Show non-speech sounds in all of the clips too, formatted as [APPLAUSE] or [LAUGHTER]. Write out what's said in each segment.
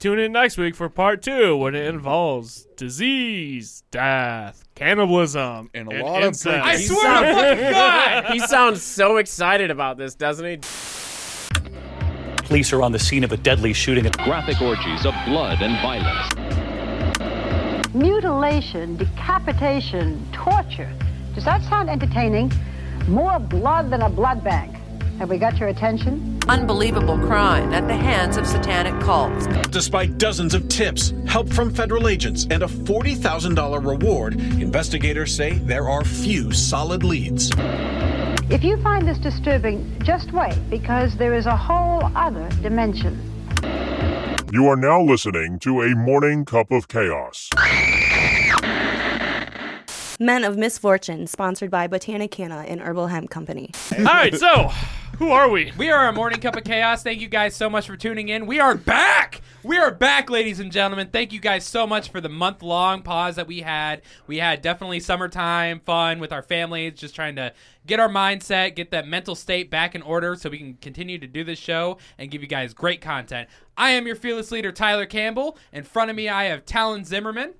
Tune in next week for part two when it involves disease, death, cannibalism, And a lot of incest. drinking. I He swear to fucking [LAUGHS] God. He sounds so excited about this, doesn't he? Police are on the scene of a deadly shooting at graphic orgies of blood and violence. Mutilation, decapitation, torture. Does that sound entertaining? More blood than a blood bank. Have we got your attention? Unbelievable crime at the hands of satanic cults. Despite dozens of tips, help from federal agents, and a $40,000 reward, investigators say there are few solid leads. If you find this disturbing, just wait, because there is a whole other dimension. You are now listening to a morning cup of chaos. Men of Misfortune, sponsored by Botanicana and Herbal Hemp Company. All right, so who are we? We are a morning cup of chaos. Thank you guys so much for tuning in. We are back. We are back, ladies and gentlemen. Thank you guys so much for the month long pause that we had. We had definitely summertime fun with our families, just trying to get our mindset, get that mental state back in order so we can continue to do this show and give you guys great content. I am your fearless leader, Tyler Campbell. In front of me, I have Talon Zimmerman.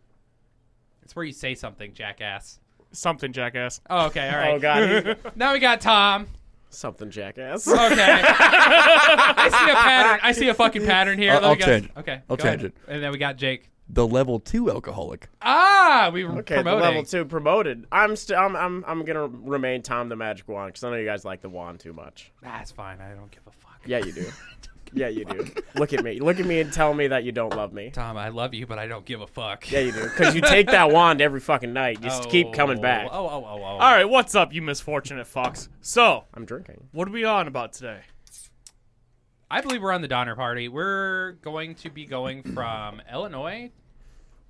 It's where you say something, jackass. Something jackass. Oh, okay, all right. Oh, God. [LAUGHS] [LAUGHS] Now we got Tom. Something jackass. Okay. [LAUGHS] I see a pattern. I see a fucking pattern here. I'll- Let me I'll guess. change it. Okay. I'll go change ahead. it. And then we got Jake. The level two alcoholic. Ah, we were Okay, the promoting. level two promoted. I'm still. I'm. I'm. I'm gonna remain Tom the Magic Wand because I know you guys like the wand too much. That's fine. I don't give a fuck. Yeah, you do. Yeah, you do. Look at me. Look at me and tell me that you don't love me. Tom, I love you, but I don't give a fuck. Yeah, you do. Because you take that wand every fucking night. You just keep coming Oh, back. Oh, oh, oh, oh. All right, what's up, you misfortunate fucks? So, I'm drinking. what are we on about today? I believe we're on the Donner Party. We're going to be going [CLEARS THROAT] from Illinois,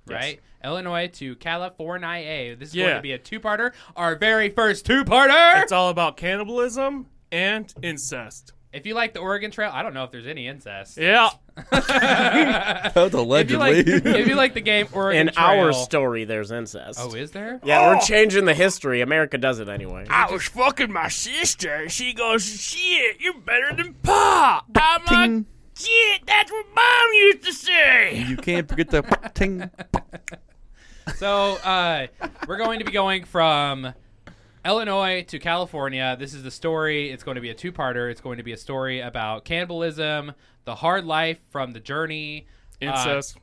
right? Illinois to California. This is going Yeah. to be a two-parter. Our very first two-parter. It's all about cannibalism and incest. If you like the Oregon Trail, I don't know if there's any incest. Yeah. [LAUGHS] That was If you allegedly. like, if you like the game Oregon Trail. In Trail, our story, there's incest. Oh, is there? Yeah, we're changing the history. America does it anyway. I was fucking my sister. She goes, shit, you're better than Pop. I'm like, Ting. shit, that's what Mom used to say. you can't forget the [LAUGHS] ting. So uh, we're going to be going from Illinois to California. This is the story. It's going to be a two-parter. It's going to be a story about cannibalism, the hard life from the journey, uh, Incest.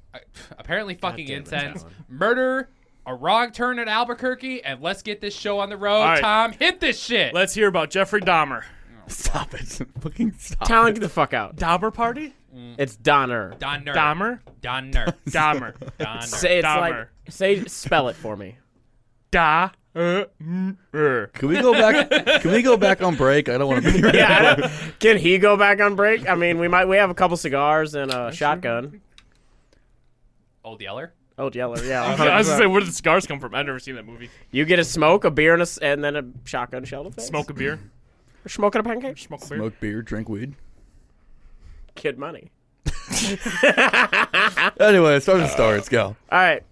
apparently fucking damn it, incense, murder, a wrong turn at Albuquerque, and let's get this show on the road. All right. Tom, hit this shit. Let's hear about Jeffrey Dahmer. [LAUGHS] Stop it. [LAUGHS] Fucking stop. Talon, get the fuck out. Dahmer Party? It's Donner. Donner. Dahmer? Donner. Dahmer. [LAUGHS] Donner. Say it's like Dahmer. say spell it for me. Da. Can we go back? Can we go back on break? I don't want to be. [LAUGHS] Yeah, I don't- can he go back on break? I mean, we might. We have a couple cigars and a shotgun. Old Yeller. Old Yeller, yeah. [LAUGHS] I was gonna say, where did the scars come from? I've never seen that movie. You get a smoke, a beer, and, a s and then a shotgun shell to face. Smoke a beer. We're smoking a pancake. Smoke a beer. Smoke beer, drink weed. Kid money. [LAUGHS] Anyway, start the uh, story. Let's go. All right.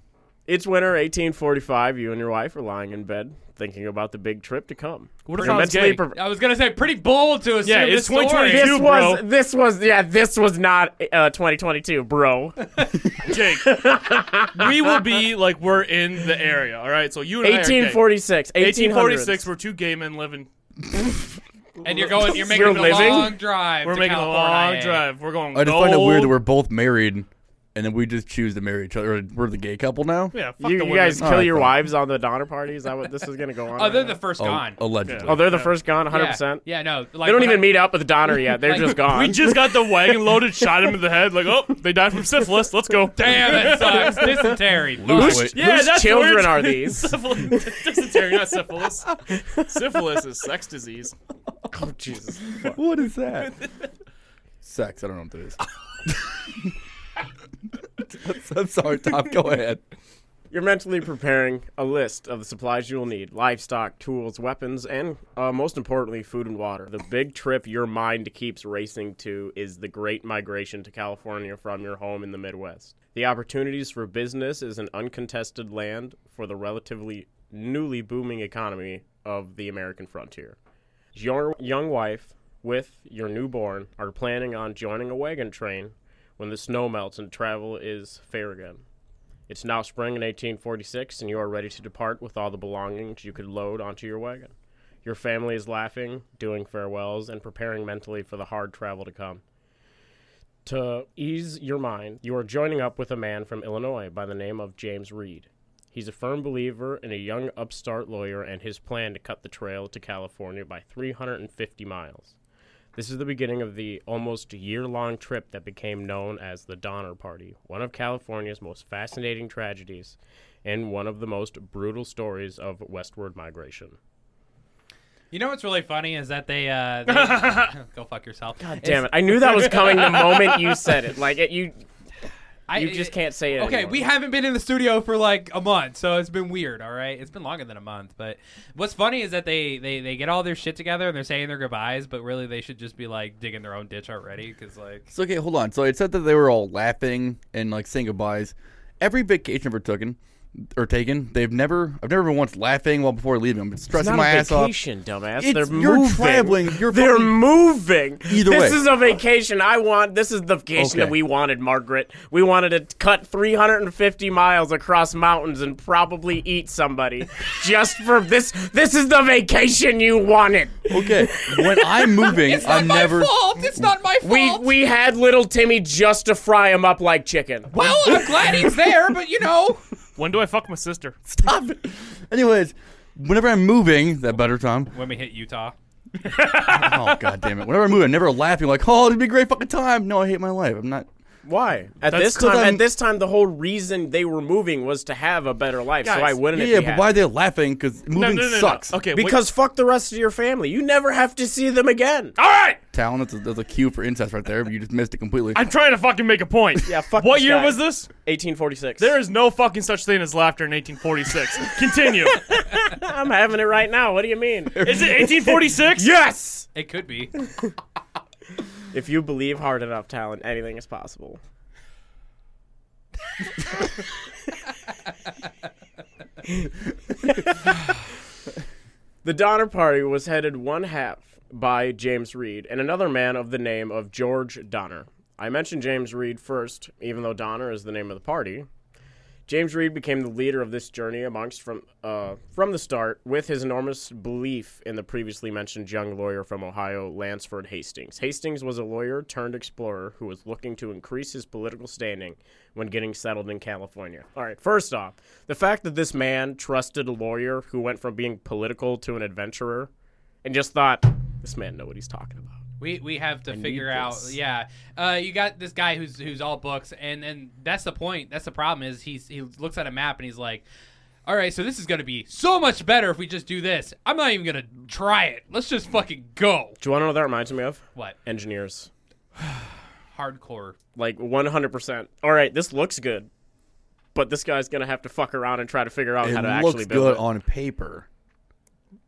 It's winter 1845. You and your wife are lying in bed thinking about the big trip to come. What if You're I was mentally gay? pre- I was gonna say pretty bold to assume Yeah, this it's story. 2022. this You, was bro. this was yeah this was not uh, 2022, bro. [LAUGHS] Jake, [LAUGHS] we will be like we're in the area, all right? So you and I are gay. 1846, 1846, we're two gay men living. [LAUGHS] and you're going. You're making You're a living? long drive. We're to making a California. long drive. We're going. I just find it weird that we're both married, and then we just choose to marry each other. We're the gay couple now. Yeah, fuck You, the you women. guys kill Alright, your fine. wives on the Donner Party? Is that what this is going to go on? Oh, they're right the first Oh, gone. allegedly. oh, they're the first gone, 100%. Yeah, no. Like They don't when even I- meet up with the Donner yet. They're Like, [LAUGHS] just gone. We just got the wagon [LAUGHS] loaded, shot him in the head. Like, oh, they died from syphilis. Let's go. Damn, that [LAUGHS] sucks. Dysentery. Lose Fuck. weight. Yeah, Whose that's the children word. are these? Syphilis. Dysentery, not syphilis. Syphilis is sex disease. oh, Jesus. What is that? Sex. I don't know what that is. [LAUGHS] I'm sorry, Tom. Go [LAUGHS] ahead. You're mentally preparing a list of the supplies you'll need livestock, tools, weapons, and uh, most importantly, food and water. The big trip your mind keeps racing to is the great migration to California from your home in the Midwest. The opportunities for business is an uncontested land for the relatively newly booming economy of the American frontier. Your young wife with your newborn are planning on joining a wagon train when the snow melts and travel is fair again. It's now spring in 1846, and you are ready to depart with all the belongings you could load onto your wagon. Your family is laughing, doing farewells, and preparing mentally for the hard travel to come. To ease your mind, you are joining up with a man from Illinois by the name of James Reed. He's a firm believer in a young upstart lawyer and his plan to cut the trail to California by 350 miles. This is the beginning of the almost year long trip that became known as the Donner Party, one of California's most fascinating tragedies and one of the most brutal stories of westward migration. You know what's really funny is that they, uh, [LAUGHS] they [LAUGHS] go fuck yourself. God Damn it. I knew that was coming the moment you said it. Like, it, you. I, you just can't say it. Okay, anymore. we haven't been in the studio for like a month, so it's been weird. All right, it's been longer than a month. But what's funny is that they they they get all their shit together and they're saying their goodbyes, but really they should just be like digging their own ditch already because like So okay, hold on. So it said that they were all laughing and like saying goodbyes. Every vacation I've ever taken or taken, they've never I've never been once laughing while before leaving. I'm stressing my ass off. vacation, dumbass. It's- They're you're moving. traveling. You're They're fucking- moving. Either this way. is a vacation I want. This is the vacation Okay. that we wanted, Margaret. We wanted to cut 350 miles across mountains and probably eat somebody [LAUGHS] just for this. This is the vacation you wanted. Okay, when I'm moving, [LAUGHS] it's not I'm my never. fault. It's not my fault. We we had little Timmy just to fry him up like chicken. well, I'm glad he's there, but you know, When do I fuck my sister? [LAUGHS] Stop it. Anyways, whenever I'm moving, that better time. when we hit Utah, [LAUGHS] Oh god damn it! Whenever I'm moving, I'm never laughing like, "Oh, it'd be a great fucking time." No, I hate my life. I'm not. Why? At That's this 'cause time, I'm- at this time, the whole reason they were moving was to have a better life. so Guys, why wouldn't it Yeah, but happy? why are they laughing? Because moving no, no, no, no. sucks. Okay, wait. Because fuck the rest of your family. You never have to see them again. all right. Talon, that's a, that's a cue for incest right there. But you just missed it completely. I'm trying to fucking make a point. Yeah, fuck What this year guy. was this? 1846. There is no fucking such thing as laughter in 1846. [LAUGHS] Continue. I'm having it right now. What do you mean? Is it 1846? yes. it could be. [LAUGHS] If you believe hard enough, Talon, anything is possible. the Donner Party was headed one half by James Reed and another man of the name of George Donner. I mentioned James Reed first, even though Donner is the name of the party. James Reed became the leader of this journey amongst from uh, from the start with his enormous belief in the previously mentioned young lawyer from Ohio, Lansford Hastings. Hastings was a lawyer turned explorer who was looking to increase his political standing when getting settled in California. All right, first off, the fact that this man trusted a lawyer who went from being political to an adventurer and just thought this man know what he's talking about. We we have to I figure out. Yeah, uh, you got this guy who's who's all books, and and that's the point. That's the problem is he's he looks at a map and he's like, all right, so this is gonna be so much better if we just do this. I'm not even gonna try it. Let's just fucking go. Do you want to know what that reminds me of? What Engineers. [SIGHS] hardcore? Like 100%. All right, this looks good. But this guy's going to have to fuck around and try to figure out it how to actually build good it. on paper,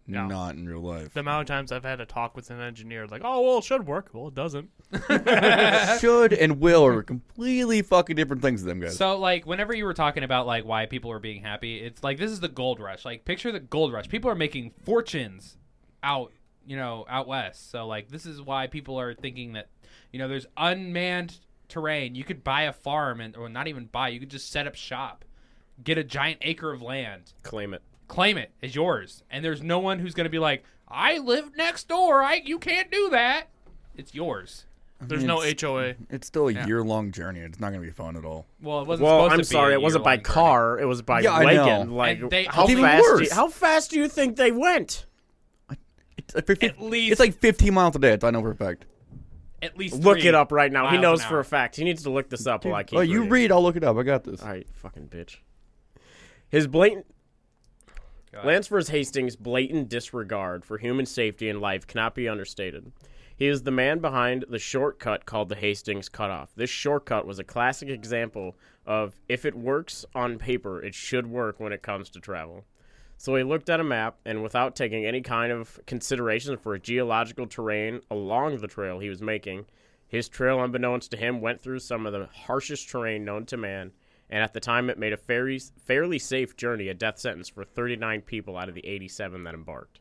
No. not in real life. The amount of times I've had a talk with an engineer, like, oh, well, it should work. Well, it doesn't. [LAUGHS] [LAUGHS] Should and will are completely fucking different things to them guys. So like whenever you were talking about like why people are being happy, it's like this is the gold rush. Like picture the gold rush. People are making fortunes out, you know, out west. So like this is why people are thinking that, you know, there's unmanned terrain. You could buy a farm and or not even buy, you could just set up shop. Get a giant acre of land. Claim it. Claim it as yours. And there's no one who's going to be like, "I live next door. I you can't do that." It's yours. There's no It's- HOA. It's still a year long journey. It's not gonna be fun at all. Well, it wasn't Well, supposed I'm to be sorry, a it wasn't by year-long journey. car. It was by Yeah, I wagon. know. Like, And they- how even fast? Do you, how fast do you think they went? It's like 50, At least- it's like 15 miles a day. That's I know for a fact. At least Look three it up right now. He miles knows an for hour. a fact. He needs to look this up while I keep. Oh, you reading. read. I'll look it up. I got this. All right, fucking bitch. His blatant Lansford Hastings' blatant disregard for human safety and life cannot be understated. He is the man behind the shortcut called the Hastings Cutoff. This shortcut was a classic example of if it works on paper, it should work when it comes to travel. So he looked at a map and, without taking any kind of consideration for geological terrain along the trail he was making, his trail, unbeknownst to him, went through some of the harshest terrain known to man, and at the time it made a fairly, fairly safe journey a death sentence for 39 people out of the 87 that embarked.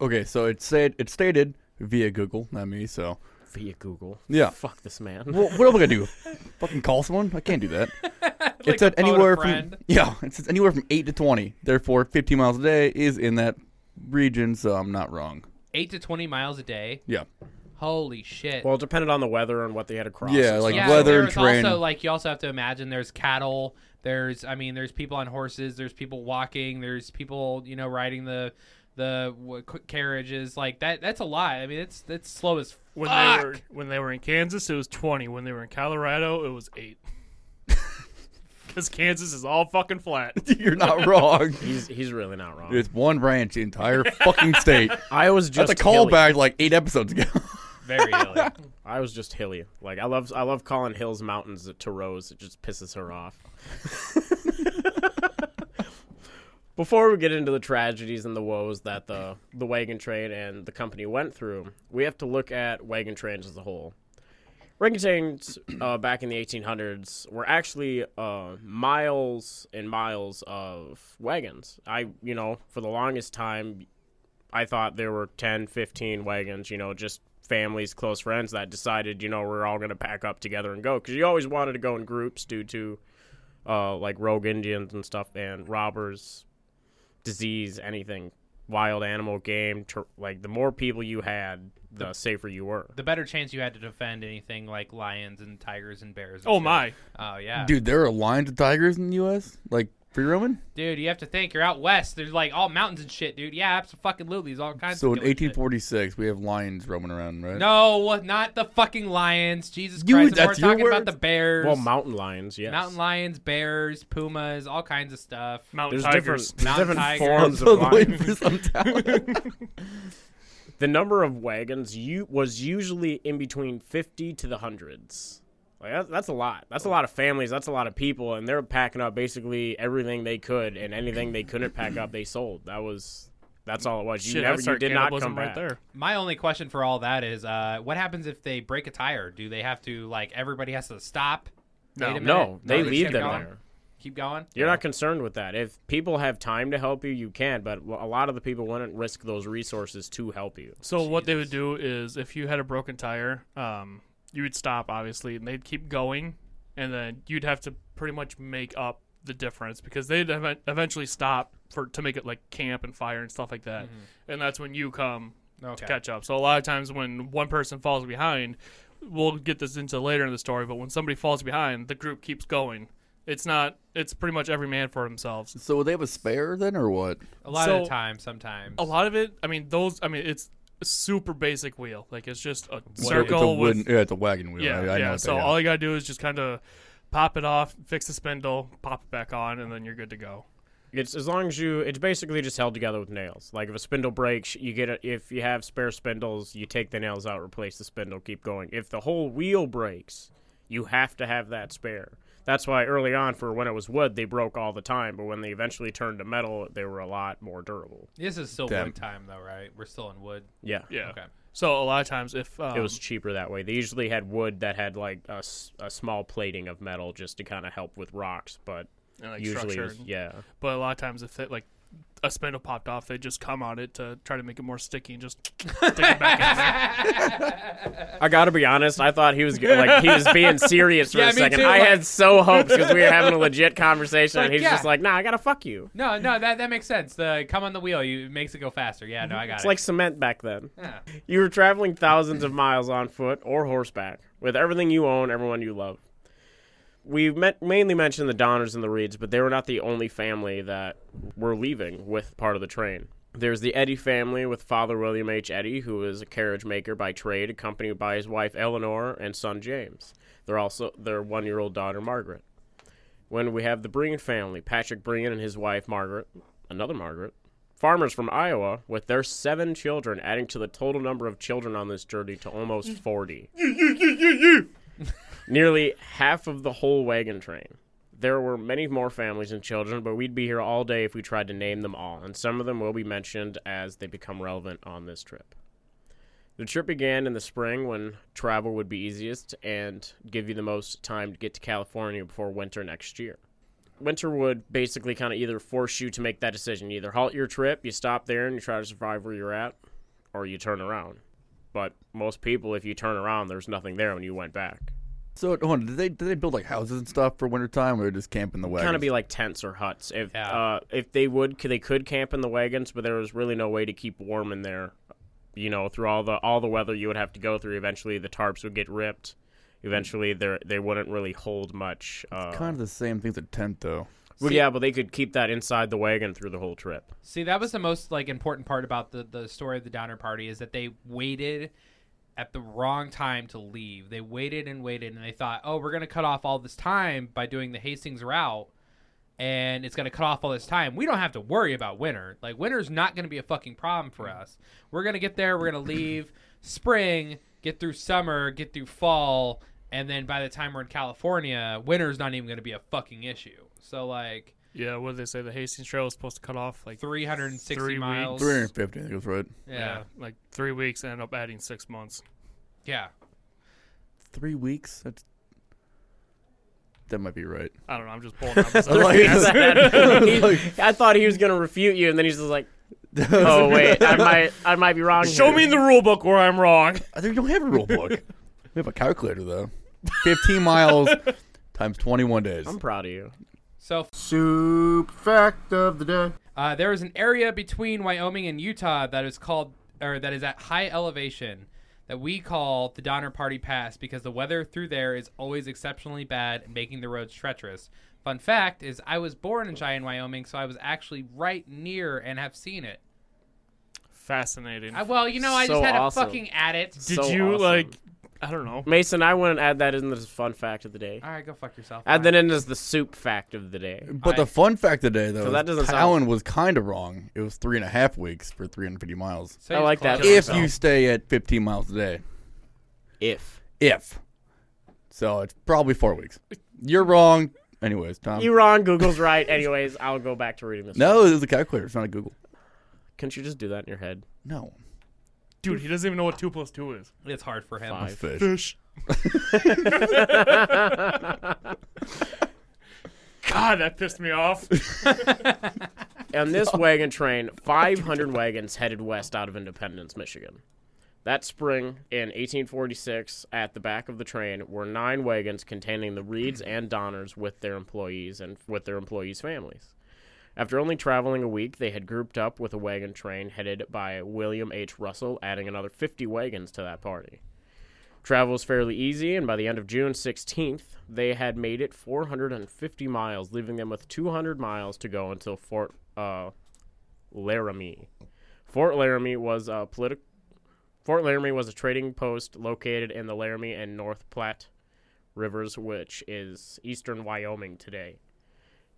Okay, so it said it stated via Google, not me. So Via Google. Yeah. Fuck this man. Well, what am I gonna do? [LAUGHS] Fucking call someone? I can't do that. [LAUGHS] Like it said a phone a anywhere from [LAUGHS] yeah, it says anywhere from eight to twenty. Therefore, fifteen miles a day is in that region, so I'm not wrong. Eight to twenty miles a day. Yeah. Holy shit. Well, it depended on the weather and what they had to cross. Yeah, like yeah, weather and terrain. also like you also have to imagine there's cattle. There's I mean there's people on horses. There's people walking. There's people you know riding the the w- carriages like that. That's a lot. I mean it's that's slow as fuck. When they were when they were in Kansas, it was twenty. When they were in Colorado, it was eight. [LAUGHS] Because Kansas is all fucking flat. [LAUGHS] You're not wrong. [LAUGHS] He's he's really not wrong. It's one branch, the entire fucking state. I was just That's a hilly. callback like eight episodes ago. Very [LAUGHS] hilly. I was just hilly. Like I love I love calling hills mountains to Rose. It just pisses her off. [LAUGHS] Before we get into the tragedies and the woes that the the wagon train and the company went through, we have to look at wagon trains as a whole. Wagon trains uh, back in the 1800s were actually uh, miles and miles of wagons. I, you know, for the longest time, I thought there were 10, 15 wagons, you know, just families, close friends that decided, you know, we're all going to pack up together and go. Because you always wanted to go in groups due to, uh, like, rogue Indians and stuff, and robbers, disease, anything, wild animal, game. Ter- like, the more people you had, the safer you were. The better chance you had to defend anything like lions and tigers and bears. and Oh shit. my! Oh yeah, Dude, there are lions and tigers in the U.S. Like free roaming. Dude, you have to think you're out west. There's like all mountains and shit, dude. Yeah, absolutely. There's all kinds. So of in killer shit. 1846, we have lions roaming around, right? No, not the fucking lions. Jesus Dude, Christ. that's we're your talking about the bears. Well, mountain lions, yes. Mountain lions, bears, pumas, all kinds of stuff. Mountain There's tigers. different, there's Mountain different tigers. forms of [LAUGHS] lions. for some talent. the number of wagons you was usually in between 50 to the hundreds like that's, that's a lot that's a lot of families that's a lot of people and they're packing up basically everything they could and anything they couldn't pack up they sold that was that's all it was you Shit, never that's you our did not cannibalism come right back there. My only question for all that is, uh, what happens if they break a tire? Do they have to like everybody has to stop? No. Wait a minute? no they just leave them going? there Keep going. you're not concerned with that if people have time to help you you can but a lot of the people wouldn't risk those resources to help you So what they would do is, if you had a broken tire, um, you would stop obviously, and they'd keep going, and then you'd have to pretty much make up the difference because they'd ev- eventually stop for to make it like camp and fire and stuff like that, mm-hmm. and that's when you come Okay. to catch up. So a lot of times when one person falls behind, we'll get this into later in the story, but when somebody falls behind, the group keeps going. It's not. It's pretty much every man for themselves. so would they have a spare then, or what? A lot of So- the time, sometimes. A lot of it. I mean, those. I mean, it's a super basic wheel. Like it's just a It's a circle with wooden, yeah, it's a wagon wheel. Yeah, I, I yeah. know what so they all you gotta do is just kind of pop it off, fix the spindle, pop it back on, and then you're good to go. It's as long as you. It's basically just held together with nails. Like if a spindle breaks, you get it. If you have spare spindles, you take the nails out, replace the spindle, keep going. If the whole wheel breaks, you have to have that spare. That's why early on, for when it was wood, they broke all the time. But when they eventually turned to metal, they were a lot more durable. this is still Damn. wood time, though, right? We're still in wood. Yeah, Yeah. Okay. So a lot of times, if um, it was cheaper that way. They usually had wood that had like a small plating of metal just to kind of help with rocks, but and, like, usually, it was, yeah. but a lot of times if it, like a spindle popped off, they just come on it to try to make it more sticky and just [LAUGHS] stick it back in there. I gotta be honest. I thought he was g- like he was being serious for Yeah, a me second. too, I like- had so hopes because we were having a legit conversation, Like, and he's yeah. just like, "Nah, I gotta fuck you." No, no, that that makes sense. The come on the wheel, you it makes it go faster. Yeah, no, I got It's it. like cement back then. Yeah. You were traveling thousands of miles on foot or horseback with everything you own, everyone you love. We met, mainly mentioned the Donners and the Reeds, but they were not the only family that were leaving with part of the train. There's the Eddy family with Father William H. Eddy, who is a carriage maker by trade, accompanied by his wife Eleanor and son James. They're also their one-year-old daughter Margaret. When we have the Breen family, Patrick Breen and his wife Margaret, another Margaret, farmers from Iowa with their seven children, adding to the total number of children on this journey to almost 40. Nearly half of the whole wagon train. There were many more families and children, but we'd be here all day if we tried to name them all, and some of them will be mentioned as they become relevant on this trip. The trip began in the spring when travel would be easiest and give you the most time to get to California before winter next year winter would basically kind of either force you to make that decision. Either halt your trip, you stop there and you try to survive where you're at, or you turn around. But most people, if you turn around, there's nothing there when you went back. So, hold on, did they did they build like houses and stuff for wintertime, or just camp in the wagons? Kind of be like tents or huts. If Yeah. uh, if they would, they could camp in the wagons, but there was really no way to keep warm in there. You know, through all the all the weather you would have to go through. Eventually, the tarps would get ripped. Eventually, they they wouldn't really hold much. Uh, kind of the same thing as a tent, though. well, See- yeah, but they could keep that inside the wagon through the whole trip. See, that was the most like important part about the the story of the Donner Party is that they waited at the wrong time to leave. They waited and waited, and they thought, "Oh, we're gonna cut off all this time by doing the Hastings route, and it's gonna cut off all this time. We don't have to worry about winter. Like winter's not gonna be a fucking problem for mm. us. We're gonna get there. We're gonna leave spring, get through summer, get through fall." And then by the time we're in California, winter's not even going to be a fucking issue. So like Yeah, what did they say? The Hastings Trail was supposed to cut off like 360 three miles. weeks. 350, I think that's right. Yeah. like three weeks. And end up adding six months. Yeah. Three weeks? That's that might be right. I don't know. I'm just pulling numbers. [LAUGHS] I [LAUGHS] like I thought he was gonna refute you, and then he's just like, [LAUGHS] "Oh wait, I might, I might be wrong." Show here." me in the rule book where I'm wrong. I think we don't have a rule book. we have a calculator though. 15 miles times 21 days. I'm proud of you. So Soup fact of the day. uh, there is an area between Wyoming and Utah that is called, or that is at high elevation, that we call the Donner Party Pass because the weather through there is always exceptionally bad, making the roads treacherous. Fun fact is, I was born in Cheyenne, Wyoming, so I was actually right near and have seen it. Fascinating. I, well, you know, I So just had awesome. to fucking at it. Did So you awesome. like? I don't know. Mason, I wouldn't add that in as a fun fact of the day. All right, go fuck yourself. Add that in as the soup fact of the day. But I- the fun fact today, though, So is that doesn't sound- Talon was kind of wrong. It was three and a half weeks for 350 miles. So I he's like that. close. If you stay at 15 miles a day. If If. So it's probably four weeks. You're wrong. Anyways, Tom. you're wrong, Google's right. Anyways, I'll go back to reading this. no, this is a calculator. It's not a Google. Couldn't you just do that in your head? No. Dude, he doesn't even know what two plus two is. It's hard for him. Five. Fish. Fish. [LAUGHS] God, that pissed me off. [LAUGHS] On this wagon train, 500 wagons headed west out of Independence, Michigan. That spring in 1846, at the back of the train were nine wagons containing the Reeds and Donners with their employees and with their employees' families. After only traveling a week, they had grouped up with a wagon train headed by William H. Russell, adding another 50 wagons to that party. Travel was fairly easy, and by the end of June 16th, they had made it 450 miles, leaving them with 200 miles to go until Fort uh, Laramie. Fort Laramie was a politi- Fort Laramie was a trading post located in the Laramie and North Platte rivers, which is eastern Wyoming today.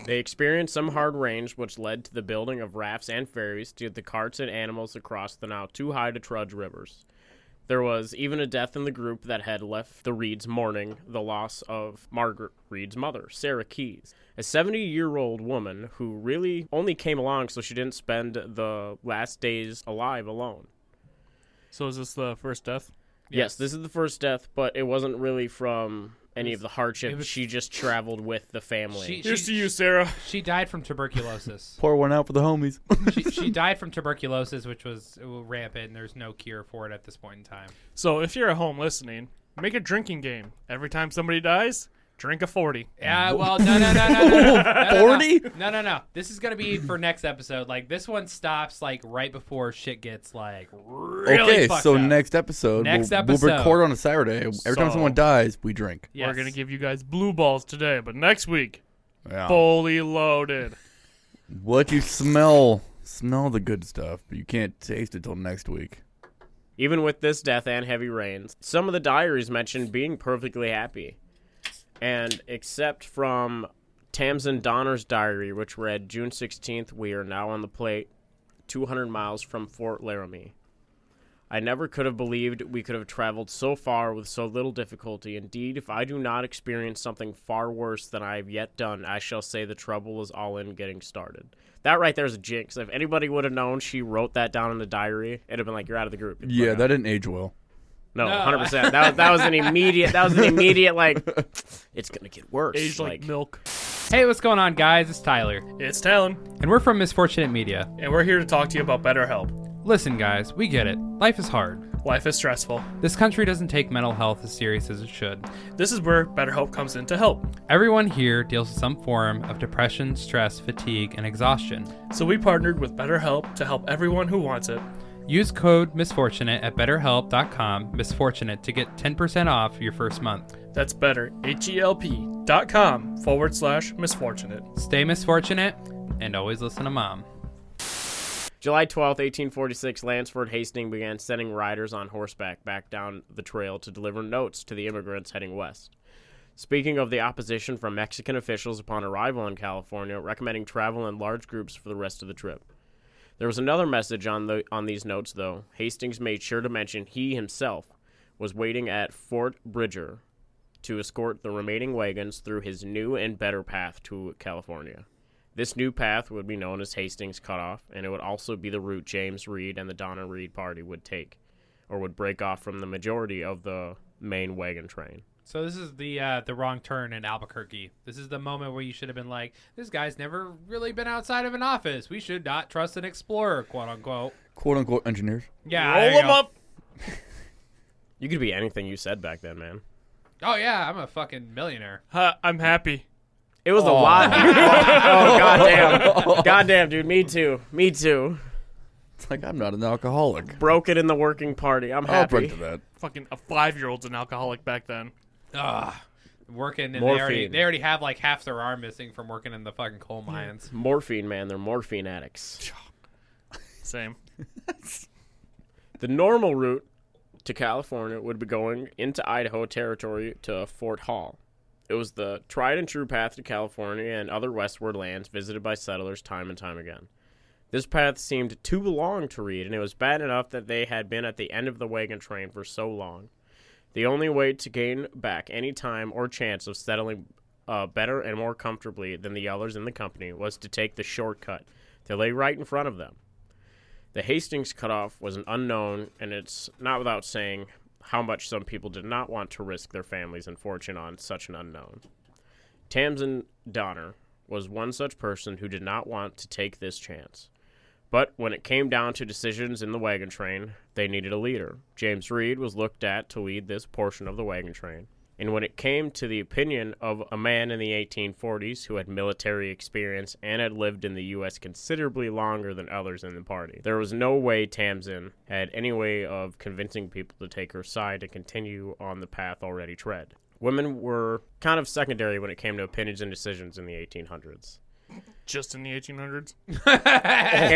They experienced some hard rains, which led to the building of rafts and ferries to get the carts and animals across the now too high to trudge rivers. There was even a death in the group that had left the Reeds mourning the loss of Margaret Reed's mother, Sarah Keyes, a 70 year old woman who really only came along so she didn't spend the last days alive alone. So is this the first death? Yes, this is the first death, but it wasn't really from any of the hardship. was- She just traveled with the family. She, Here's she, to you, Sarah. [LAUGHS] she died from tuberculosis. [LAUGHS] Pour one out for the homies. she, [LAUGHS] she died from tuberculosis, which was rampant, and there's no cure for it at this point in time. So if you're at home listening, make a drinking game. Every time somebody dies, Drink a 40. Yeah, well, no, no, no, no. no, no, 40? No, no, no, no. This is going to be for next episode. Like, this one stops, like, right before shit gets, like, really Okay, so up. next episode, Next we'll, we'll record on a Saturday. Every time someone dies, we drink. Yes. We're gonna give you guys blue balls today, but next week, Yeah. fully loaded. What you smell, smell the good stuff, but you can't taste it till next week. Even with this death and heavy rains, some of the diaries mentioned being perfectly happy. And except from Tamsen Donner's diary, which read June 16th, we are now on the plate 200 miles from Fort Laramie. I never could have believed we could have traveled so far with so little difficulty. Indeed, if I do not experience something far worse than I have yet done, I shall say the trouble is all in getting started. That right there is a jinx. If anybody would have known she wrote that down in the diary, it'd have been like, you're out of the group. The Yeah, that out." didn't age well. No, No. hundred percent. That was that was an immediate. That was an immediate like. [LAUGHS] It's gonna get worse. Aged like, milk. Hey, what's going on, guys? It's Tyler, It's Talon, and we're from Misfortunate Media. and we're here to talk to you about BetterHelp. Listen, guys, we get it. Life is hard. Life is stressful. This country doesn't take mental health as serious as it should. This is where BetterHelp comes in to help. Everyone here deals with some form of depression, stress, fatigue, and exhaustion. So we partnered with BetterHelp to help everyone who wants it. Use code misfortunate at betterhelp.com misfortunate to get 10% off your first month. That's better, H-E-L-P dot com forward slash misfortunate. Stay misfortunate and always listen to mom. July 12th, 1846, Lansford Hastings began sending riders on horseback back down the trail to deliver notes to the immigrants heading west. Speaking of the opposition from Mexican officials upon arrival in California, recommending travel in large groups for the rest of the trip. There was another message on the on these notes though. Hastings made sure to mention he himself was waiting at Fort Bridger to escort the remaining wagons through his new and better path to California. This new path would be known as Hastings Cutoff, and it would also be the route James Reed and the Donner Reed party would take, or would break off from the majority of the main wagon train. So this is the uh, the wrong turn in Albuquerque. This is the moment where you should have been like, "This guy's never really been outside of an office. We should not trust an explorer, quote unquote." Quote unquote engineers. Yeah, Roll there you them go. up. [LAUGHS] You could be anything you said back then, man. Oh yeah, I'm a fucking millionaire. Uh, I'm happy. It was a lot. [LAUGHS] oh, goddamn. [LAUGHS] Goddamn, dude. Me too. Me too. It's like I'm not an alcoholic. Broke it in the working party. I'm I'll happy. drink to that. Fucking a five-year-old's an alcoholic back then. Ugh. Working and they already they already have like half their arm missing from working in the fucking coal mines. Morphine, man. They're morphine addicts. [LAUGHS] Same. [LAUGHS] The normal route to California would be going into Idaho territory to Fort Hall. It was the tried and true path to California and other westward lands visited by settlers time and time again. This path seemed too long to read, and it was bad enough that they had been at the end of the wagon train for so long. The only way to gain back any time or chance of settling uh, better and more comfortably than the others in the company was to take the shortcut that lay right in front of them. The Hastings cutoff was an unknown, and it's not without saying how much some people did not want to risk their families and fortune on such an unknown. Tamsen Donner was one such person who did not want to take this chance. But when it came down to decisions in the wagon train, they needed a leader. James Reed was looked at to lead this portion of the wagon train. And when it came to the opinion of a man in the 1840s who had military experience and had lived in the U.S. considerably longer than others in the party, there was no way Tamsen had any way of convincing people to take her side and continue on the path already tread. Women were kind of secondary when it came to opinions and decisions in the 1800s. Just in the 1800s.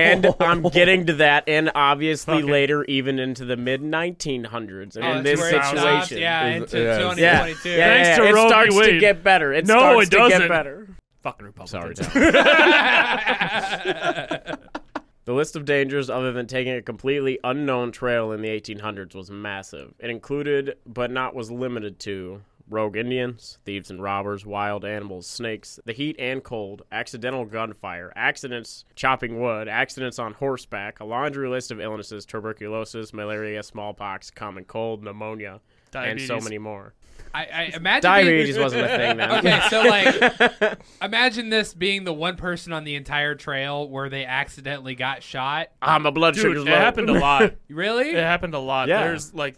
and I'm [LAUGHS] getting to that, and obviously Fuck it. later, even into the mid 1900s. And Oh, in this where it stops, situation, yeah, Is- into yeah, 2022. yeah, Thanks yeah, to it Roe v. starts to get better. It No, starts it doesn't. get better. Fucking Republicans. Tom. [LAUGHS] [LAUGHS] The list of dangers, other than taking a completely unknown trail in the 1800s, was massive. It included, but not was limited to, rogue Indians, thieves and robbers, wild animals, snakes, the heat and cold, accidental gunfire, accidents chopping wood, accidents on horseback, a laundry list of illnesses, tuberculosis, malaria, smallpox, common cold, pneumonia, and so many more. I, I imagine Diabetes being- wasn't a thing then. Okay, so like, [LAUGHS] imagine this being the one person on the entire trail where they accidentally got shot. Ah, my blood Dude, sugar's it low. happened a lot. [LAUGHS] Really? It happened a lot. Yeah. There's like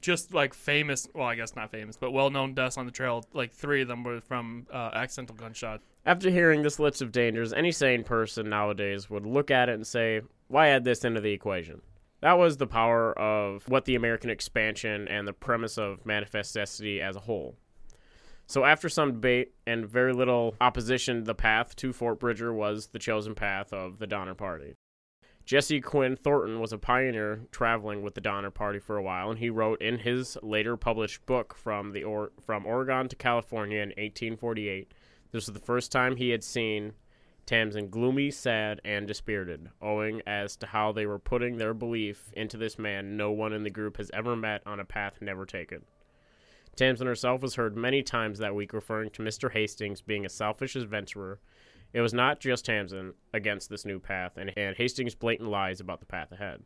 just like famous, well, I guess not famous, but well-known deaths on the trail. Like three of them were from uh, accidental gunshot. After hearing this list of dangers, any sane person nowadays would look at it and say, why add this into the equation? That was the power of what the American expansion and the premise of manifest destiny as a whole. So, after some debate and very little opposition, the path to Fort Bridger was the chosen path of the Donner Party. Jesse Quinn Thornton was a pioneer traveling with the Donner Party for a while, and he wrote in his later published book from the or- from Oregon to California in 1848. This was the first time he had seen Tamsen gloomy, sad, and dispirited, owing as to how they were putting their belief into this man no one in the group has ever met on a path never taken. Tamsen herself was heard many times that week referring to Mr. Hastings being a selfish adventurer. It was not just Tamsen against this new path, and, and Hastings' blatant lies about the path ahead.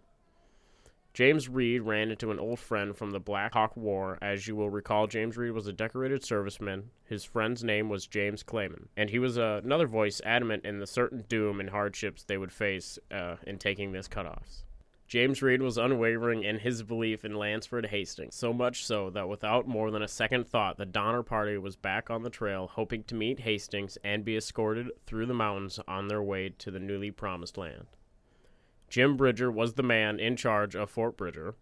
James Reed ran into an old friend from the Black Hawk War. As you will recall, James Reed was a decorated serviceman. His friend's name was James Clyman, and he was uh, another voice adamant in the certain doom and hardships they would face uh, in taking this cutoffs. James Reed was unwavering in his belief in Lansford Hastings, so much so that without more than a second thought, the Donner Party was back on the trail, hoping to meet Hastings and be escorted through the mountains on their way to the newly promised land. Jim Bridger was the man in charge of Fort Bridger.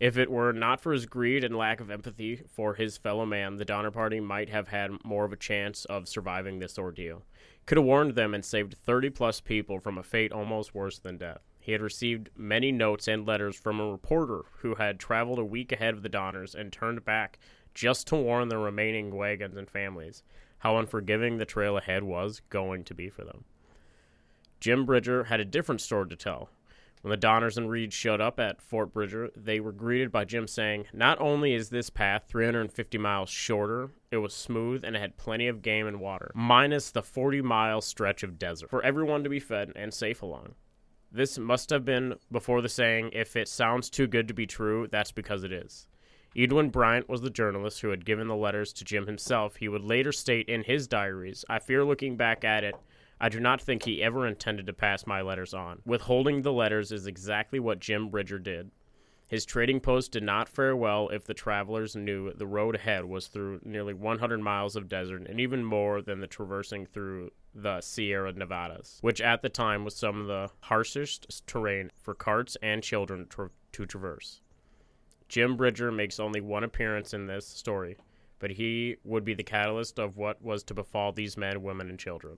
If it were not for his greed and lack of empathy for his fellow man, the Donner Party might have had more of a chance of surviving this ordeal. Could have warned them and saved 30 plus people from a fate almost worse than death. He had received many notes and letters from a reporter who had traveled a week ahead of the Donners and turned back just to warn the remaining wagons and families how unforgiving the trail ahead was going to be for them. Jim Bridger had a different story to tell. When the Donners and Reed showed up at Fort Bridger, they were greeted by Jim saying, Not only is this path 350 miles shorter, it was smooth and it had plenty of game and water, minus the 40 mile stretch of desert, for everyone to be fed and safe along. This must have been before the saying, If it sounds too good to be true, that's because it is. Edwin Bryant was the journalist who had given the letters to Jim himself. He would later state in his diaries, I fear looking back at it, I do not think he ever intended to pass my letters on. Withholding the letters is exactly what Jim Bridger did. His trading post did not fare well if the travelers knew the road ahead was through nearly 100 miles of desert and even more than the traversing through the Sierra Nevadas, which at the time was some of the harshest terrain for carts and children tra- to traverse. Jim Bridger makes only one appearance in this story, but he would be the catalyst of what was to befall these men, women, and children.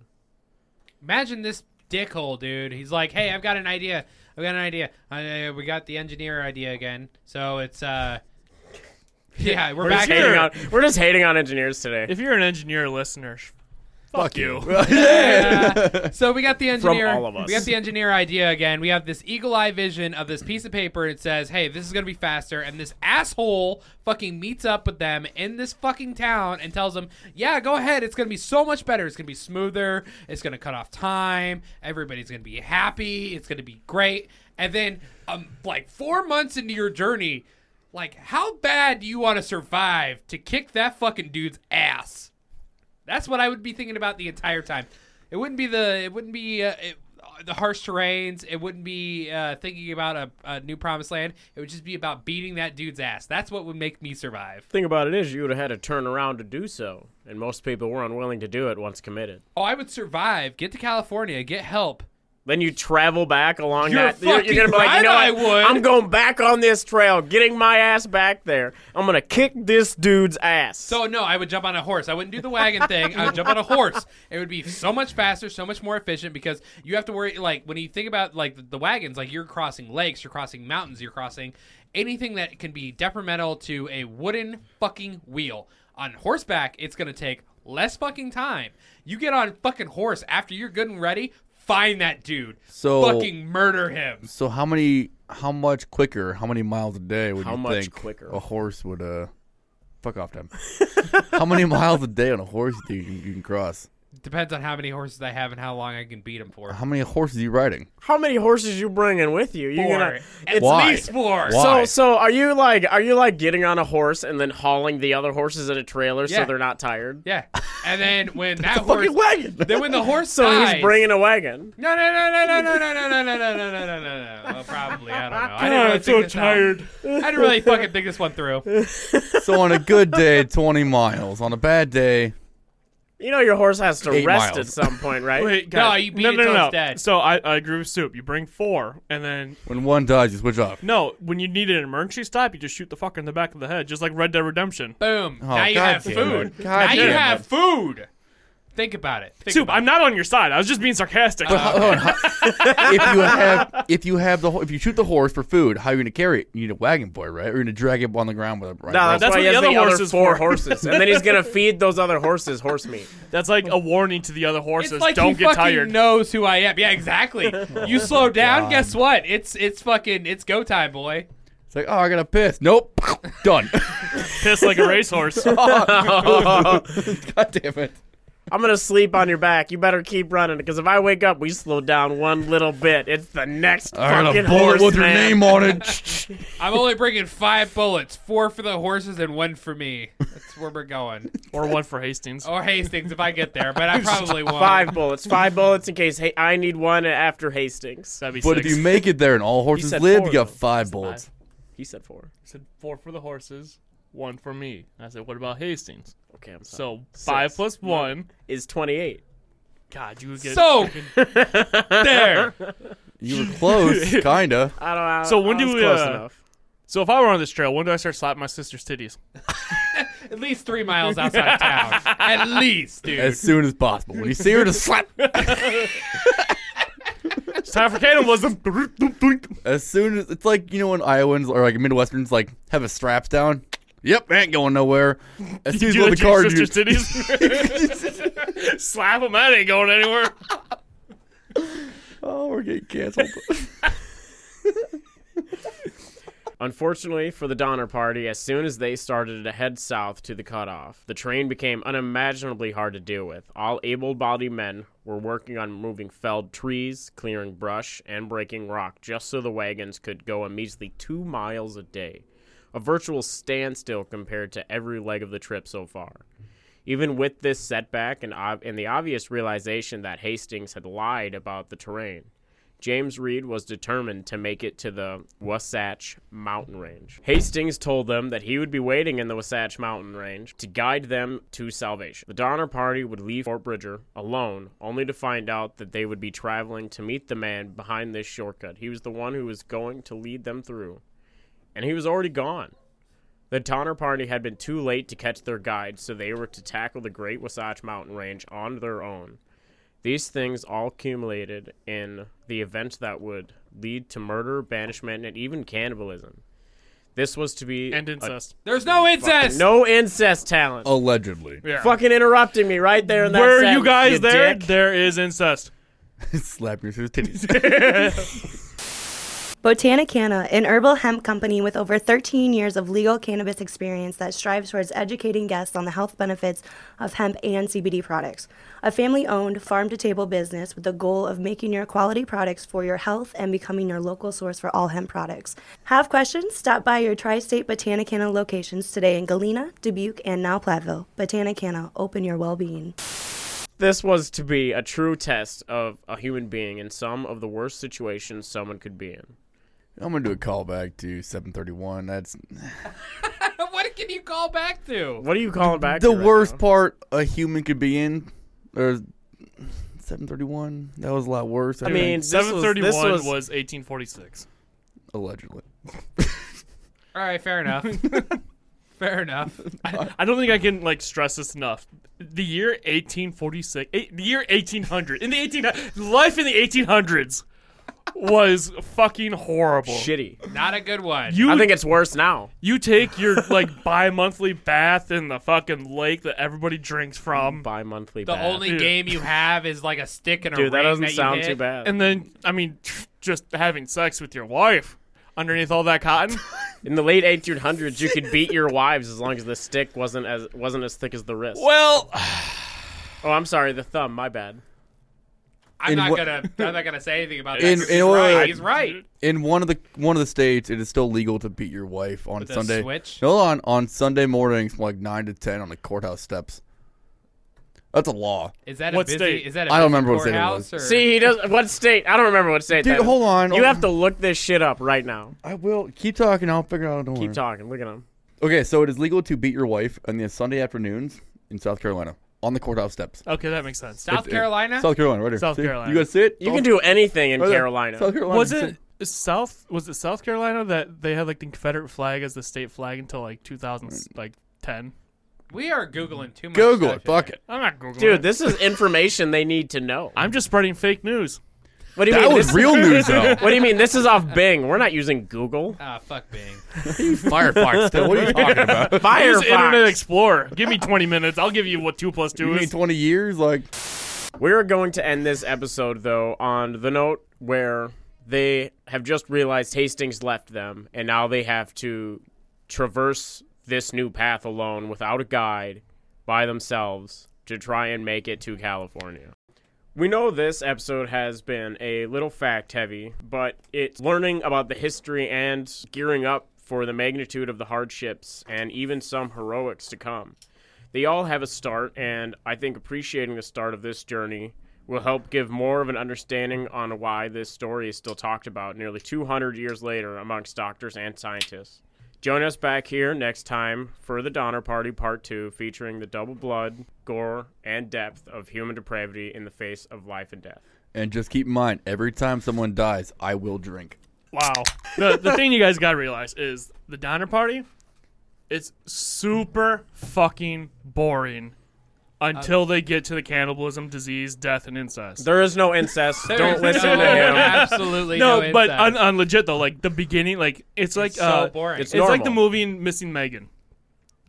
Imagine this dickhole, dude. He's like, "Hey, I've got an idea. I've got an idea. Uh, we got the engineer idea again. So it's uh, [LAUGHS] yeah, we're, We're back just hating here. on we're just hating on engineers today. If you're an engineer listener, sh- fuck, you. [LAUGHS] Yeah. so we got the From engineer. all of us. We got the engineer idea again. We have this eagle eye vision of this piece of paper. It says, "Hey, this is gonna be faster," and this asshole fucking meets up with them in this fucking town and tells them, "Yeah, go ahead. It's gonna be so much better. It's gonna be smoother. It's gonna cut off time. Everybody's gonna be happy. It's gonna be great." And then, um, like four months into your journey, like how bad do you want to survive to kick that fucking dude's ass? That's what I would be thinking about the entire time. It wouldn't be the it wouldn't be uh, it, uh, the harsh terrains. It wouldn't be uh, thinking about a, a new promised land. It would just be about beating that dude's ass. That's what would make me survive. thing about it is you would have had to turn around to do so, and most people were unwilling to do it once committed. Oh, I would survive. Get to California. Get help. Then you travel back along You're that. You're, you're gonna be like, you know what? I would. I'm going back on this trail, getting my ass back there. I'm gonna kick this dude's ass. So no, I would jump on a horse. I wouldn't do the wagon [LAUGHS] thing. I would jump on a horse. It would be so much faster, so much more efficient because you have to worry. Like when you think about like the, the wagons, like you're crossing lakes, you're crossing mountains, you're crossing anything that can be detrimental to a wooden fucking wheel. On horseback, it's gonna take less fucking time. You get on fucking horse after you're good and ready. Find that dude. So- fucking murder him. So how many, how much quicker, how many miles a day would How you much think quicker? a horse would uh, fuck off them? [LAUGHS] how many miles a day on a horse do you, you can cross? Depends on how many horses I have and how long I can beat them for. How many horses are you riding? How many horses you bringing with you? You Four. gonna? At Why? least four. Why? So so are you like are you like getting on a horse and then hauling the other horses in a trailer so they're not tired? Yeah, and then when that horse, Fucking wagon. then when the horse So dies, he's bringing a wagon. No, no, no, no, no, no, no, no, no, no, no, no, no, no, no, no. Well, probably. I don't know. I didn't really I'm think so this out. I didn't really fucking think this one through. So on a good day, twenty miles. On a bad day, You know your horse has to Eight rest miles. at some point, right? [LAUGHS] Wait, No, you beat no, it no, till no. it's dead. So I, I agree with Soup. You bring four, and then when one dies, you switch off. no, when you need an emergency stop, you just shoot the fucker in the back of the head, just like Red Dead Redemption. Boom. Oh, now you God have damn food. God now you damn have food. Think about it. Think Soup, about I'm not on your side. I was just being sarcastic. But hold on, [LAUGHS] if you have if you have the ho- if you shoot the horse for food, how are you gonna carry it? You need a wagon for it, right? Or you're gonna drag it on the ground with a right No, that's, That's why what he the has other the other horse is four for. horses, and then he's gonna feed those other horses horse meat. That's like a warning to the other horses. It's like Don't he get fucking tired. knows who I am. Yeah, exactly. You [LAUGHS] slow down, God. guess what? It's it's fucking it's go time, boy. It's like, oh, I gotta piss. Nope, [LAUGHS] done. Piss like a racehorse. Oh, God damn it. I'm gonna sleep on your back. You better keep running because if I wake up, we slow down one little bit. It's the next I got fucking a bullet horse, with your man. name on it. [LAUGHS] I'm only bringing five bullets, four for the horses and one for me. That's where we're going. Or one for Hastings. Or Hastings if I get there, but I [LAUGHS] probably won't. Five bullets. Five bullets in case hey, I need one after Hastings. That'd be but if six. you make it there and all horses said live, four, you got though. five bullets. He said four. I said four for the horses, one for me. I said, what about Hastings? Okay, I'm sorry. So five Six. plus one. is 28. God, you would get So freaking- [LAUGHS] there. You were close, [LAUGHS] kinda. I don't know. So when I do was we, close uh, enough. So if I were on this trail, when do I start slapping my sister's titties? [LAUGHS] At least three miles outside of town. At least, dude. As soon as possible. When you see her, just slap. It's time for cannibalism. As soon as it's like you know when Iowans or like Midwesterns like have a straps down. Yep, ain't going nowhere. As soon as You you do the that to your car, titties. [LAUGHS] Slap them. That ain't going anywhere. oh, we're getting canceled. [LAUGHS] Unfortunately for the Donner Party, as soon as they started to head south to the cutoff, the terrain became unimaginably hard to deal with. All able bodied men were working on moving felled trees, clearing brush, and breaking rock just so the wagons could go a measly two miles a day. A virtual standstill compared to every leg of the trip so far. Even with this setback and, ob- and the obvious realization that Hastings had lied about the terrain, James Reed was determined to make it to the Wasatch Mountain Range. Hastings told them that he would be waiting in the Wasatch Mountain Range to guide them to salvation. The Donner Party would leave Fort Bridger alone, only to find out that they would be traveling to meet the man behind this shortcut. He was the one who was going to lead them through, and he was already gone. The Donner Party had been too late to catch their guide, so they were to tackle the Great Wasatch Mountain Range on their own. These things all accumulated in the event that would lead to murder, banishment, and even cannibalism. This was to be And a- incest. There's no incest. no incest Talon. Allegedly. Yeah. Fucking interrupting me right there in that Were you sentence, guys there? dick. There is incest. [LAUGHS] Slap your sister's titties. [LAUGHS] [LAUGHS] Botanicana, an herbal hemp company with over 13 years of legal cannabis experience that strives towards educating guests on the health benefits of hemp and CBD products. A family owned, farm to table business with the goal of making your quality products for your health and becoming your local source for all hemp products. Have questions? Stop by your tri state Botanicana locations today in Galena, Dubuque, and now Platteville. Botanicana, open your well being. This was to be a true test of a human being in some of the worst situations someone could be in. I'm gonna do a callback to 731. That's [LAUGHS] what can you call back to? What are you calling back? the to right worst now? part a human could be in. Or 731. That was a lot worse. I, I mean, think. this was- Seven thirty this one was- was eighteen forty six. allegedly. [LAUGHS] All right, fair enough. [LAUGHS] fair enough. I don't think I can like stress this enough. The year 1846, eight, the year 1800, in the 18 life in the 1800s was fucking horrible. Shitty. Not a good one. You I think it's worse now. you take your like [LAUGHS] bi-monthly bath in the fucking lake that everybody drinks from, Bi-monthly. the bath. only Yeah. game you have is like a stick and a Dude, that doesn't that you sound hit. too bad. and then I mean [LAUGHS] just having sex with your wife underneath all that cotton. [LAUGHS] In the late 1800s, you could beat your wives as long as the stick wasn't as wasn't as thick as the wrist. well, [SIGHS] Oh, I'm sorry, the thumb. My bad. I'm not what- gonna. I'm not gonna say anything about [LAUGHS] that. In- 'cause in he's, order- right. he's right. In one of the one of the states, it is still legal to beat your wife on With Sunday. switch? Hold on, on Sunday mornings from like nine to ten on the courthouse steps. That's a law. Is that What a busy? state? Is that a I don't remember what state it was. Or? See, he does. What state? I don't remember what state. Dude, that is. hold on. You have to look this shit up right now. I will keep talking. I'll figure it out. Don't Keep worry. talking. Look at him. Okay, so it is legal to beat your wife on the Sunday afternoons in South Carolina on the courthouse steps. okay, that makes sense. South It- it- Carolina. South Carolina, right here. South See? Carolina. You guys see it? You can do anything in Right there. Carolina. South Carolina. Was it South? Was it South Carolina that they had like the Confederate flag as the state flag until like 2000, mm. like 10? we are googling too much. Google stuff it. Fuck it. I'm not googling. Dude, this is information they need to know. I'm just spreading fake news. What do you mean? That mean? was This- real news, though. [LAUGHS] What do you mean? This is off Bing. We're not using Google. Ah, fuck Bing. [LAUGHS] Firefox still. What are you talking about? [LAUGHS] Use Firefox. Internet Explorer. Give me 20 minutes. I'll give you what two plus two You mean is. 20 years? Like, We're going to end this episode, though, on the note where they have just realized Hastings left them, and now they have to traverse this new path alone without a guide by themselves to try and make it to California. We know this episode has been a little fact heavy, but it's learning about the history and gearing up for the magnitude of the hardships and even some heroics to come. They all have a start, and I think appreciating the start of this journey will help give more of an understanding on why this story is still talked about nearly 200 years later amongst doctors and scientists. Join us back here next time for the Donner Party Part 2, featuring the double blood, gore, and depth of human depravity in the face of life and death. And just keep in mind, every time someone dies, I will drink. Wow. [LAUGHS] The the thing you guys got to realize is the Donner Party. It's super fucking boring until they get to the cannibalism, disease, death, and incest. There is no incest. Don't listen no- to him. absolutely no, no but incest. on, on legit though, like the beginning, like it's like so uh, boring. It's, It's like the movie Missing Megan.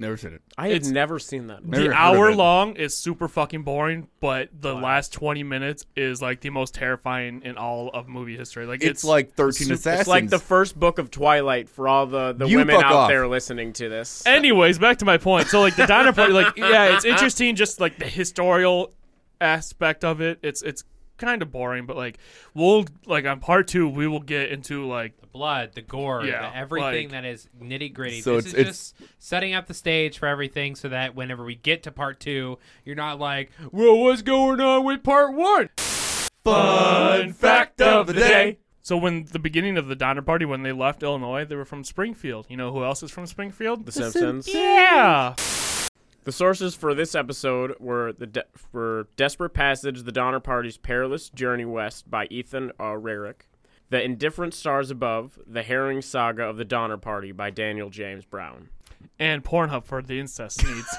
Never seen it. I have It's- never seen that. Never the of hour it. long is super fucking boring, but the last twenty minutes is like the most terrifying in all of movie history. Like It's, like 13 Assassins. It's like the first book of Twilight for all the, the You women fuck out off. there listening to this. Anyways, back to my point. So like the Donner Party, like [LAUGHS] yeah, it's interesting, just like the historical aspect of it. It's it's kind of boring, but like we'll like on part two we will get into like the blood, the gore, Yeah, the everything like- that is nitty gritty. So this it's- is it's- just setting up the stage for everything, so that whenever we get to part two, you're not like, "Well, what's going on with part one?" fun fact of the day. So when the beginning of the Donner Party, when they left Illinois, they were from Springfield. You know who else is from Springfield? The Simpsons. Yeah. The sources for this episode were the de- were Desperate Passage, The Donner Party's Perilous Journey West by Ethan uh, Rarick, The Indifferent Stars Above, The Harrowing Saga of the Donner Party by Daniel James Brown. And Pornhub for the incest [LAUGHS] needs.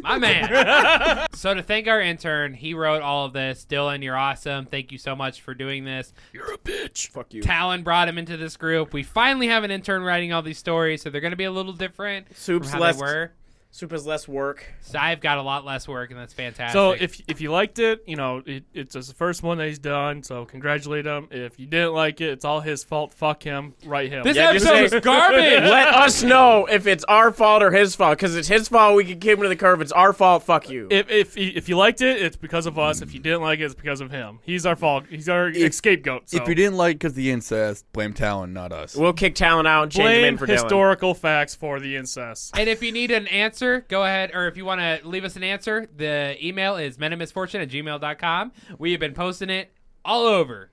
My man. [LAUGHS] so to thank our intern, he wrote all of this. Dylan, you're awesome. Thank you so much for doing this. You're a bitch. Fuck you. Talon brought him into this group. We finally have an intern writing all these stories, so they're going to be a little different Soup's from how less they were. Soup has less work. So I've got a lot less work, and that's fantastic. So if if you liked it, you know it, it's just the first one that he's done. So congratulate him. If you didn't like it, it's all his fault. Fuck him. Write him. This Yeah, episode say- is garbage. [LAUGHS] Let us know if it's our fault or his fault, because it's his fault. We can kick him to the curb. It's our fault. Fuck you. if if if you liked it, it's because of us. If you didn't like it, it's because of him. He's our fault. He's our scapegoat. So. If you didn't like because the incest, blame Talon, not us. we'll kick Talon out and change him blame in for Dylan. historical facts for the incest. And if you need an answer, go ahead. Or if you want to leave us an answer, the email is menofmisfortune at gmail.com. We have been posting it all over.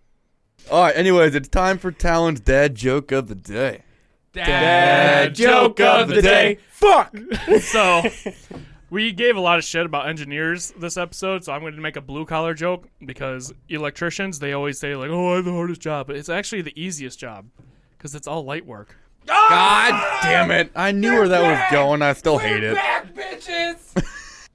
All right, anyways, it's time for Talon's dad joke of the day. Dad, joke of the day. Fuck. [LAUGHS] so we gave a lot of shit about engineers this episode, so I'm going to make a blue collar joke because electricians they always say like, "Oh, I have the hardest job," but it's actually the easiest job because it's all light work. God ah! damn it! I knew where that was going. I still hate it. Back, bitches.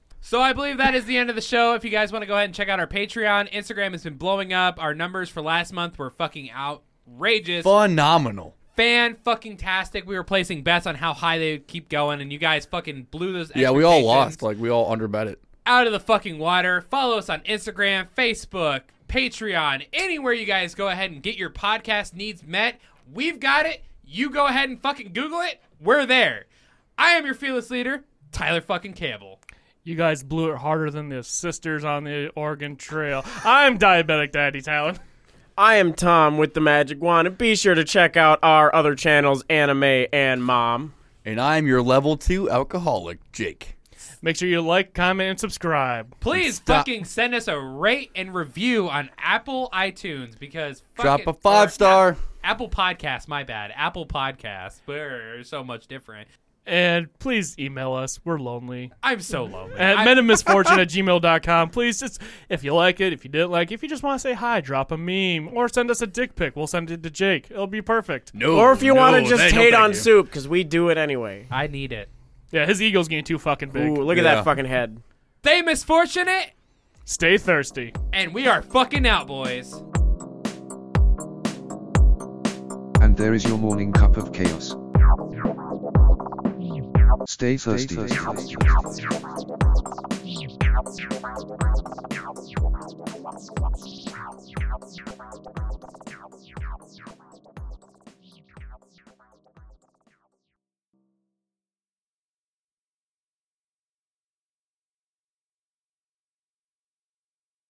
[LAUGHS] so I believe that is the end of the show. If you guys want to go ahead and check out our Patreon, Instagram has been blowing up. Our numbers for last month were fucking outrageous. Phenomenal. Fan fucking tastic. We were placing bets on how high they would keep going, and you guys fucking blew those. Yeah, we all expectations lost. Like we all underbet it. out of the fucking water. Follow us on Instagram, Facebook, Patreon, anywhere you guys go ahead and get your podcast needs met. We've got it. You go ahead and fucking Google it. We're there. I am your fearless leader, Tyler fucking Campbell. You guys blew it harder than the sisters on the Oregon Trail. I'm diabetic Daddy Talon. I am Tom with the Magic Wand, and be sure to check out our other channels, Anime and Mom. And I'm your level two alcoholic, Jake. Make sure you like, comment, and subscribe. Please Stop. fucking send us a rate and review on Apple iTunes because Drop fucking- a five or star. Apple Podcast, my bad. Apple Podcast. We're so much different. And please email us. We're lonely. I'm so lonely. At I- men of misfortune at [LAUGHS] gmail.com. Please just, if you like it, if you didn't like it, if you just want to say hi, drop a meme or send us a dick pic. We'll send it to Jake. It'll be perfect. No. or if you no, want to just they- no, hate thank on you. Soup, because we do it anyway. I need it. Yeah, his ego's getting too fucking big. Ooh, look at Yeah. that fucking head. They misfortunate, Stay thirsty. and we are fucking out, boys. And there is your morning cup of chaos. Stay thirsty. Stay thirsty.